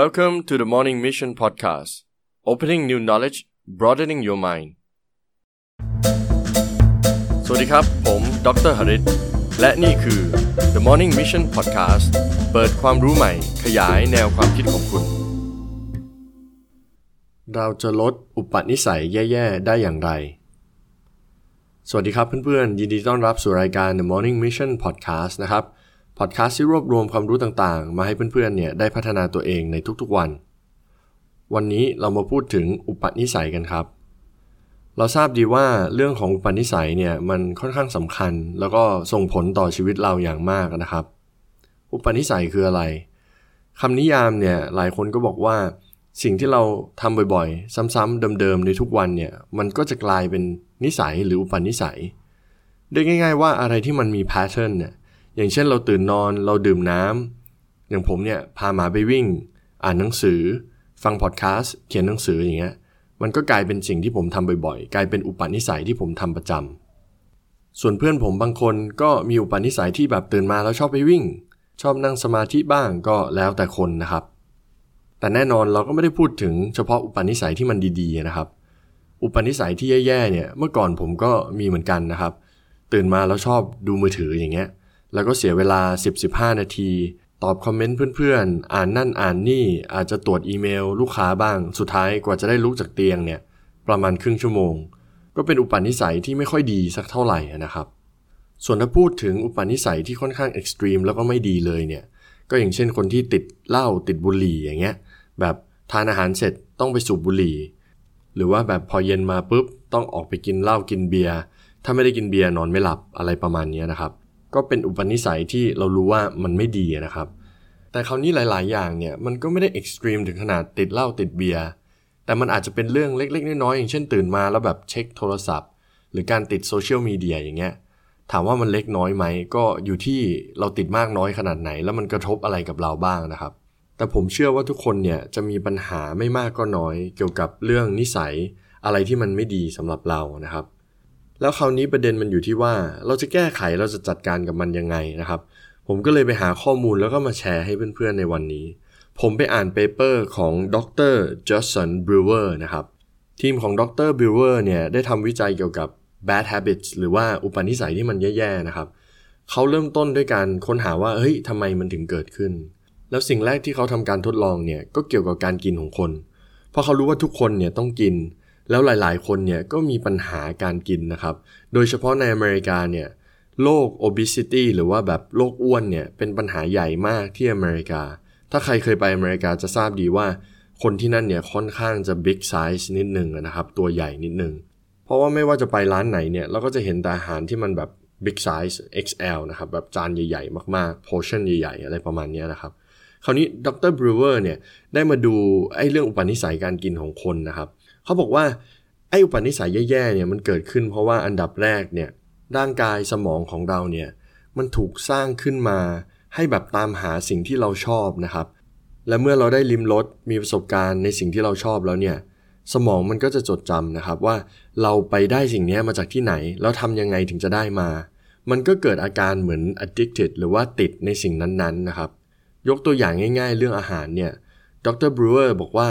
Welcome to the Morning Mission Podcast Opening new knowledge broadening your mind สวัสดีครับ ผมดรหริตและนี่คือ The Morning Mission Podcast เปิดความรู้ใหม่ ขยายแนวความคิดของคุณ เราจะลดอุปนิสัยแย่ ๆ ได้อย่างไร สวัสดีครับเพื่อน ๆ ยินดีต้อนรับสู่รายการ The Morning Mission Podcast นะครับ พอดแคสต์ที่รวบรวมความรู้ต่างๆ มาให้เพื่อนๆเนี่ยได้พัฒนาตัวเองในทุกๆวัน วันนี้เรามาพูดถึงอุปนิสัยกันครับ เราทราบดีว่าเรื่องของอุปนิสัยเนี่ยมันค่อนข้างสำคัญ แล้วก็ส่งผลต่อชีวิตเราอย่างมากนะครับ อุปนิสัยคืออะไรคำนิยามเนี่ยหลายคนก็บอกว่า สิ่งที่เราทำบ่อยๆ ซ้ำๆเดิมๆในทุกวันเนี่ยมันก็จะกลายเป็นนิสัยหรืออุปนิสัยเรียกง่าย ๆ ว่าอะไรที่มันมีแพทเทิร์นเนี่ย อย่างเช่นเราตื่นนอนเราดื่มน้ำอย่างผมเนี่ยพาหมาไปวิ่ง อ่านหนังสือ ฟังพอดแคสต์เขียนหนังสืออย่างเงี้ยมันก็กลายเป็นสิ่งที่ผมทำบ่อยๆ กลายเป็นอุปนิสัยที่ผมทำประจำส่วนเพื่อนผมบางคนก็มีอุปนิสัยที่แบบตื่นมาแล้วชอบไปวิ่ง ชอบนั่งสมาธิบ้างก็แล้วแต่คนนะครับ แต่แน่นอนเราก็ไม่ได้พูดถึงเฉพาะอุปนิสัยที่มันดีๆนะครับ อุปนิสัยที่แย่ๆเนี่ยเมื่อก่อนผมก็มีเหมือนกันนะครับ ตื่นมาแล้วชอบดูมือถืออย่างเงี้ย แล้วก็เสียเวลา 10-15 นาที ตอบคอมเมนต์เพื่อนๆ อ่านนั่นอ่านนี่อาจจะตรวจอีเมล ลูกค้าบ้าง สุดท้ายกว่าจะได้ลุกจากเตียงเนี่ย ประมาณครึ่งชั่วโมง ก็เป็นอุปนิสัยที่ไม่ค่อยดีสักเท่าไหร่นะครับ ส่วนถ้าพูดถึงอุปนิสัยที่ค่อนข้างเอ็กซ์ตรีมแล้วก็ไม่ดีเลยเนี่ยก็อย่างเช่นคนที่ติดเหล้าติดบุหรี่อย่างเงี้ยแบบทานอาหารเสร็จต้องไปสูบบุหรี่ หรือว่าแบบพอเย็นมาปุ๊บต้องออกไปกินเหล้ากินเบียร์ถ้าไม่ได้กินเบียร์นอนไม่หลับอะไรประมาณนี้นะครับ ก็เป็นอุปนิสัยที่เรารู้ว่ามันไม่ดีนะครับ แต่คราวนี้หลาย ๆ อย่างเนี่ยมันก็ไม่ได้ extreme ถึงขนาดติดเหล้าติดเบียร์แต่มันอาจจะเป็นเรื่องเล็ก ๆ น้อย ๆ อย่างเช่นตื่นมาแล้วแบบเช็คโทรศัพท์ หรือการติดโซเชียลมีเดียอย่างเงี้ยถามว่ามันเล็กน้อยไหมก็อยู่ที่เราติดมากน้อยขนาดไหน แล้วมันกระทบอะไรกับเราบ้างนะครับ แต่ผมเชื่อว่าทุกคนเนี่ยจะมีปัญหาไม่มากก็น้อย เกี่ยวกับเรื่องนิสัยอะไรที่มันไม่ดีสำหรับเรานะครับ แล้วคราวนี้ประเด็นมันอยู่ที่ว่าเราจะแก้ไขเราจะจัดการกับมันยังไงนะครับ ผมก็เลยไปหาข้อมูลแล้วก็มาแชร์ให้เพื่อนๆในวันนี้ ผมไปอ่าน paper ของดรจัดสันบรูเวอร์นะครับ ทีมของดรบรูเวอร์เนี่ยได้ทำวิจัยเกี่ยวกับ bad habits หรือว่าอุปนิสัยที่มันแย่ๆนะครับ เขาเริ่มต้นด้วยการค้นหาว่าเฮ้ยทำไมมันถึงเกิดขึ้น แล้วสิ่งแรกที่เขาทำการทดลองเนี่ยก็เกี่ยวกับการกินของคน เพราะเขารู้ว่าทุกคนเนี่ยต้องกิน แล้วหลายๆ คนเนี่ยก็มีปัญหาการกินนะครับ โดยเฉพาะในอเมริกาเนี่ยโรค obesity หรือว่าแบบโรคอ้วนเนี่ยเป็นปัญหาใหญ่มากที่อเมริกา ถ้าใครเคยไปอเมริกาจะทราบดีว่า คนที่นั่นเนี่ยค่อนข้างจะ big size นิดนึงนะครับ ตัวใหญ่นิดนึง เพราะว่าไม่ว่าจะไปร้านไหนเนี่ยเราก็จะเห็นแต่อาหารที่มันแบบ big size XL นะครับ แบบจานใหญ่ๆ มากๆ portion ใหญ่ๆ อะไรประมาณนี้นะครับ คราวนี้ดรบรูเวอร์เนี่ยได้มาดูไอ้เรื่องอุปนิสัยการกินของคนนะครับ เขาบอกว่าไอ้อุปนิสัยแย่ๆเนี่ยมันเกิดขึ้นเพราะว่าอันดับแรกเนี่ยร่างกายสมองของเราเนี่ยมันถูกสร้างขึ้นมาให้แบบตามหาสิ่งที่เราชอบนะครับ และเมื่อเราได้ลิมรสมีประสบการณ์ในสิ่งที่เราชอบแล้วเนี่ยสมองมันก็จะจดจำนะครับว่าเราไปได้สิ่งนี้มาจากที่ไหน แล้วทำยังไงถึงจะได้มา มันก็เกิดอาการเหมือน addicted หรือว่าติดในสิ่งนั้นๆนะครับ ยกตัวอย่างง่ายๆ เรื่องอาหารเนี่ยดรบรูเวอร์บอกว่า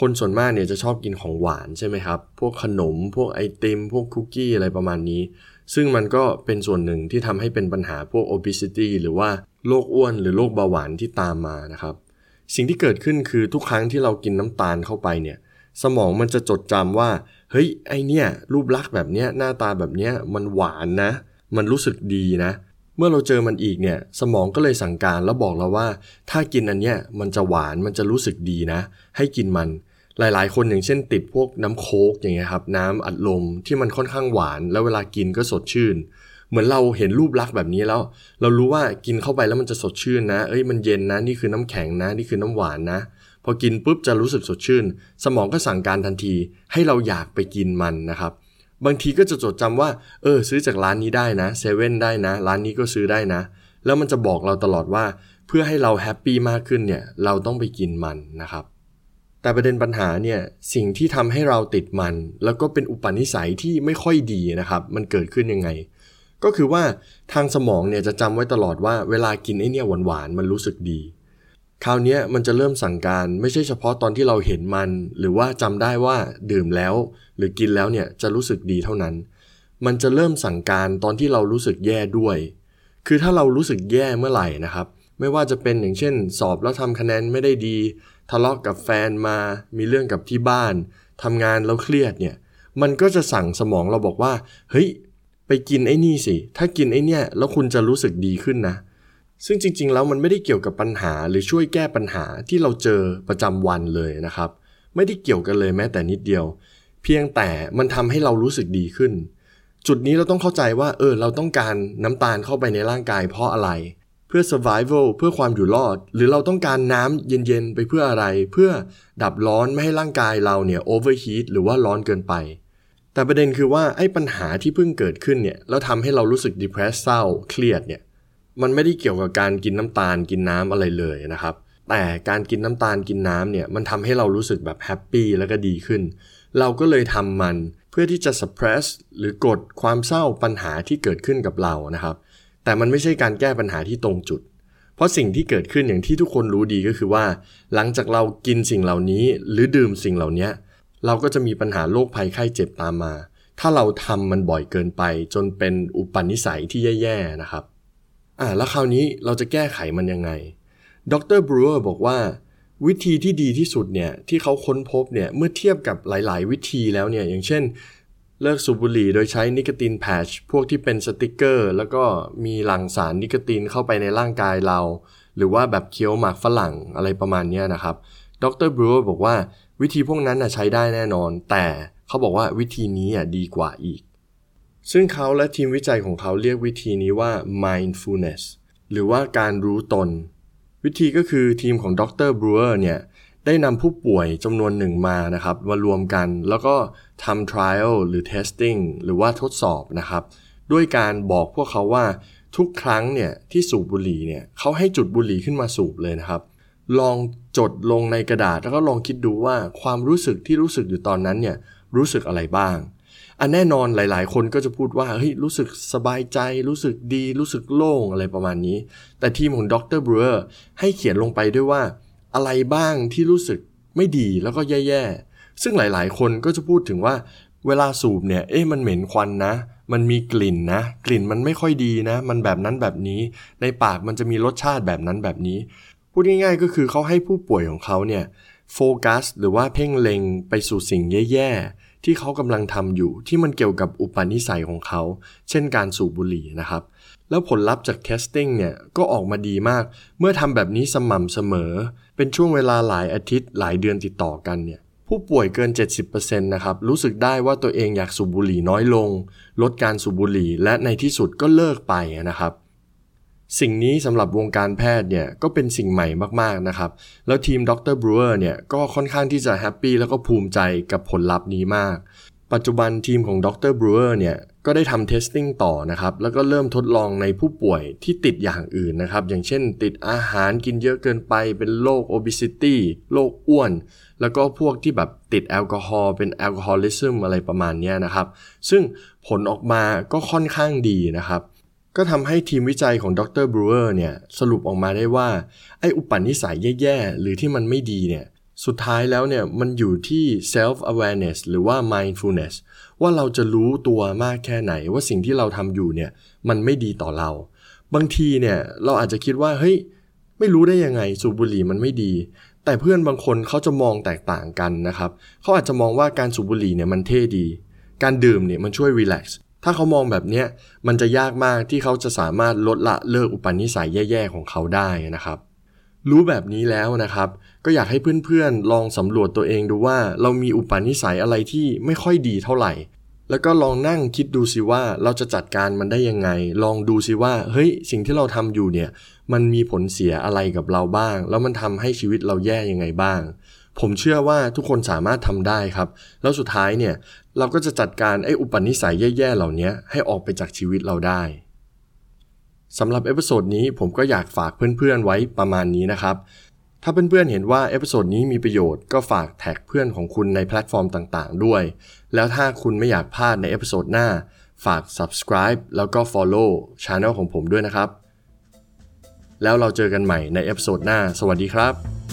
คนส่วนมากเนี่ยจะชอบกินของหวานใช่ไหมครับ พวกขนม พวกไอติม พวกคุกกี้อะไรประมาณนี้ ซึ่งมันก็เป็นส่วนหนึ่งที่ทำให้เป็นปัญหาพวก obesity หรือว่าโรคอ้วนหรือโรคเบาหวานที่ตามมานะครับ สิ่งที่เกิดขึ้นคือทุกครั้งที่เรากินน้ำตาลเข้าไปเนี่ย สมองมันจะจดจำว่า เฮ้ย ไอเนี่ยรูปลักษณ์แบบเนี้ยหน้าตาแบบเนี้ยมันหวานนะ มันรู้สึกดีนะ เมื่อเราเจอมันอีกเนี่ย สมองก็เลยสั่งการแล้วบอกเราว่า ถ้ากินอันเนี้ยมันจะหวานมันจะรู้สึกดีนะ ให้กินมัน หลาย ๆ คนอย่างเช่นติดพวกน้ำโค้กอย่างเงี้ยครับน้ำอัดลมที่มันค่อนข้างหวาน แล้วเวลากินก็สดชื่น เหมือนเราเห็นรูปลักษณ์แบบนี้แล้ว เรารู้ว่ากินเข้าไปแล้วมันจะสดชื่นนะ เอ้ยมันเย็นนะนี่คือน้ำแข็งนะ นี่คือน้ำหวานนะ พอกินปุ๊บจะรู้สึกสดชื่น สมองก็สั่งการทันที ให้เราอยากไปกินมันนะครับ บางทีก็จะจดจำว่า เออ ซื้อจากร้านนี้ได้นะเซเว่นได้นะ ร้านนี้ก็ซื้อได้นะ แล้วมันจะบอกเราตลอดว่า เพื่อให้เรา happy มากขึ้นเนี่ยเราต้องไปกินมันนะครับ แต่ประเด็นปัญหาเนี่ยสิ่งที่ทำให้เราติดมัน แล้วก็เป็นอุปนิสัยที่ไม่ค่อยดีนะครับ มันเกิดขึ้นยังไง ก็คือว่าทางสมองเนี่ยจะจำไว้ตลอดว่าเวลากินไอเนี่ยหวานๆมันรู้สึกดี คราวนี้มันจะเริ่มสั่งการไม่ใช่เฉพาะตอนที่เราเห็นมัน หรือว่าจำได้ว่าดื่มแล้ว หรือกินแล้วเนี่ยจะรู้สึกดีเท่านั้น มันจะเริ่มสั่งการตอนที่เรารู้สึกแย่ด้วย คือถ้าเรารู้สึกแย่เมื่อไหร่นะครับ ไม่ว่าจะเป็นอย่างเช่น สอบแล้วทำคะแนนไม่ได้ดี ทะเลาะกกับแฟนมา มีเรื่องกับที่บ้านทำงานแล้วเครียดเนี่ย มันก็จะสั่งสมองเราบอกว่า เฮ้ย ไปกินไอ้นี่สิ ถ้ากินไอ้นี่แล้วคุณจะรู้สึกดีขึ้นนะ ซึ่งจริง ๆ แล้วมันไม่ได้เกี่ยวกับปัญหาหรือช่วยแก้ปัญหาที่เราเจอประจำวันเลยนะครับ ไม่ได้เกี่ยวกันเลยแม้แต่นิดเดียว เพียงแต่มันทำให้เรารู้สึกดีขึ้น จุดนี้เราต้องเข้าใจว่า เออ เราต้องการน้ำตาลเข้าไปในร่างกายเพราะอะไร เพื่อ survival เพื่อความอยู่รอด หรือเราต้องการน้ำเย็นๆ ไปเพื่ออะไร เพื่อดับร้อนไม่ให้ร่างกายเราเนี่ย overheat หรือว่าร้อนเกินไป แต่ประเด็นคือว่าไอ้ปัญหาที่เพิ่งเกิดขึ้นเนี่ยแล้วทำให้เรารู้สึก depressed เศร้าเครียดเนี่ยมันไม่ได้เกี่ยวกับการกินน้ำตาลกินน้ำอะไรเลยนะครับ แต่การกินน้ำตาลกินน้ำเนี่ยมันทำให้เรารู้สึกแบบแฮปปี้แล้วก็ดีขึ้น เราก็เลยทำมันเพื่อที่จะ suppress หรือกดความเศร้าปัญหาที่เกิดขึ้นกับเรานะครับ แต่มันไม่ใช่การแก้ปัญหาที่ตรงจุด เพราะสิ่งที่เกิดขึ้นอย่างที่ทุกคนรู้ดีก็คือว่า หลังจากเรากินสิ่งเหล่านี้หรือดื่มสิ่งเหล่านี้เราก็จะมีปัญหาโรคภัยไข้เจ็บตามมา ถ้าเราทำมันบ่อยเกินไป จนเป็นอุปนิสัยที่แย่ๆนะครับ อ่าแล้วคราวนี้เราจะแก้ไขมันยังไง ดรบรูเออร์บอกว่า วิธีที่ดีที่สุดเนี่ยที่เขาค้นพบเนี่ยเมื่อเทียบกับหลาย ๆ วิธีแล้วเนี่ยอย่างเช่น เลิกสูบบุหรี่โดยใช้นิโคตินแพชพวกที่เป็นสติกเกอร์ แล้วก็มีหลั่งสารนิโคตินเข้าไปในร่างกายเรา หรือว่าแบบเคี้ยวหมากฝรั่งอะไรประมาณนี้นะครับ ดรบรูเออร์บอกว่าวิธีพวกนั้นใช้ได้แน่นอน แต่เขาบอกว่าวิธีนี้ดีกว่าอีก ซึ่งเขาและทีมวิจัยของเขาเรียกวิธีนี้ว่า mindfulness หรือว่าการรู้ตน วิธีก็คือทีมของดรบรูเออร์เนี่ย ได้นำผู้ป่วยจำนวนหนึ่งมานะครับมารวมกันแล้วก็ทำ trial หรือ testing หรือว่าทดสอบนะครับ ด้วยการบอกพวกเขาว่าทุกครั้งเนี่ยที่สูบบุหรี่เนี่ยเขาให้จุดบุหรี่ขึ้นมาสูบเลยนะครับ ลองจดลงในกระดาษแล้วก็ลองคิดดูว่าความรู้สึกที่รู้สึกอยู่ตอนนั้นเนี่ยรู้สึกอะไรบ้าง อันแน่นอนหลาย ๆ คนก็จะพูดว่าเฮ้ยรู้สึกสบายใจ รู้สึกดี รู้สึกโล่งอะไรประมาณนี้ แต่ทีมของดรบรูเออร์ให้เขียนลงไปด้วยว่า อะไรบ้างที่รู้สึกไม่ดีแล้วก็แย่ๆ ซึ่งหลายๆ คนก็จะพูดถึงว่า เวลาสูบเนี่ย เอ๊ะมันเหม็นควันนะ มันมีกลิ่นนะ กลิ่นมันไม่ค่อยดีนะ มันแบบนั้นแบบนี้ ในปากมันจะมีรสชาติแบบนั้นแบบนี้ พูดง่ายๆ ก็คือเขาให้ผู้ป่วยของเขาเนี่ยโฟกัสหรือว่าเพ่งเล็งไปสู่สิ่งแย่ๆ ที่เขากำลังทำอยู่ที่มันเกี่ยวกับอุปนิสัยของเขา เช่นการสูบบุหรี่นะครับแล้วผลลัพธ์จาก testing เนี่ยก็ออกมาดีมาก เมื่อทำแบบนี้สม่ำเสมอ เป็นช่วงเวลาหลายอาทิตย์หลายเดือนติดต่อกันเนี่ยผู้ป่วยเกิน 70%นะครับรู้สึกได้ว่าตัวเองอยากสูบบุหรี่น้อยลง ลดการสูบบุหรี่และในที่สุดก็เลิกไปนะครับ สิ่งนี้สำหรับวงการแพทย์เนี่ยก็เป็นสิ่งใหม่มากๆนะครับ แล้วทีมดรบรูเออร์เนี่ยก็ค่อนข้างที่จะ happy แล้วก็ภูมิใจกับผลลัพธ์นี้มาก ปัจจุบันทีมของดรบรูเออร์เนี่ย ก็ได้ทำ testing ต่อนะครับ แล้วก็เริ่มทดลองในผู้ป่วยที่ติดอย่างอื่นนะครับ อย่างเช่นติดอาหารกินเยอะเกินไป เป็นโรค obesity โรคอ้วน แล้วก็พวกที่แบบติดแอลกอฮอล์เป็นแอลกอฮอลิซึมอะไรประมาณนี้นะครับ ซึ่งผลออกมาก็ค่อนข้างดีนะครับ ก็ทำให้ทีมวิจัยของดรบรูเออร์เนี่ย สรุปออกมาได้ว่า ไอ้อุปนิสัยแย่ๆ หรือที่มันไม่ดีเนี่ย สุดท้ายแล้วเนี่ยมันอยู่ที่ self awareness หรือว่า mindfulness ว่าเราจะรู้ตัวมากแค่ไหน ว่าสิ่งที่เราทำอยู่เนี่ยมันไม่ดีต่อเรา บางทีเนี่ยเราอาจจะคิดว่าเฮ้ยไม่รู้ได้ยังไงสูบบุหรี่มันไม่ดี แต่เพื่อนบางคนเขาจะมองแตกต่างกันนะครับเขาอาจจะมองว่าการสูบบุหรี่เนี่ยมันเท่ดี การดื่มเนี่ยมันช่วยรีแลกซ์ถ้าเขามองแบบนี้มันจะยากมากที่เขาจะสามารถลดละเลิกอุปนิสัยแย่ๆของเขาได้นะครับ รู้แบบนี้แล้วนะครับ ก็อยากให้เพื่อนๆ ลองสำรวจตัวเองดูว่า เรามีอุปนิสัยอะไรที่ไม่ค่อยดีเท่าไหร่ แล้วก็ลองนั่งคิดดูสิว่าเราจะจัดการมันได้ยังไง ลองดูสิว่าเฮ้ยสิ่งที่เราทำอยู่เนี่ย มันมีผลเสียอะไรกับเราบ้าง แล้วมันทำให้ชีวิตเราแย่ยังไงบ้าง ผมเชื่อว่าทุกคนสามารถทำได้ครับ แล้วสุดท้ายเนี่ยเราก็จะจัดการไอ้อุปนิสัยแย่ๆเหล่านี้ให้ออกไปจากชีวิตเราได้ สำหรับ episode นี้ผมก็อยากฝากเพื่อนๆไว้ประมาณนี้นะครับ ถ้าเพื่อนๆเห็นว่า episode นี้มีประโยชน์ก็ฝากแท็กเพื่อนของคุณในแพลตฟอร์มต่างๆ ด้วย แล้วถ้าคุณไม่อยากพลาดใน episode หน้า ฝาก subscribe แล้วก็ follow channel ของผมด้วยนะครับ แล้วเราเจอกันใหม่ใน episode หน้า สวัสดีครับ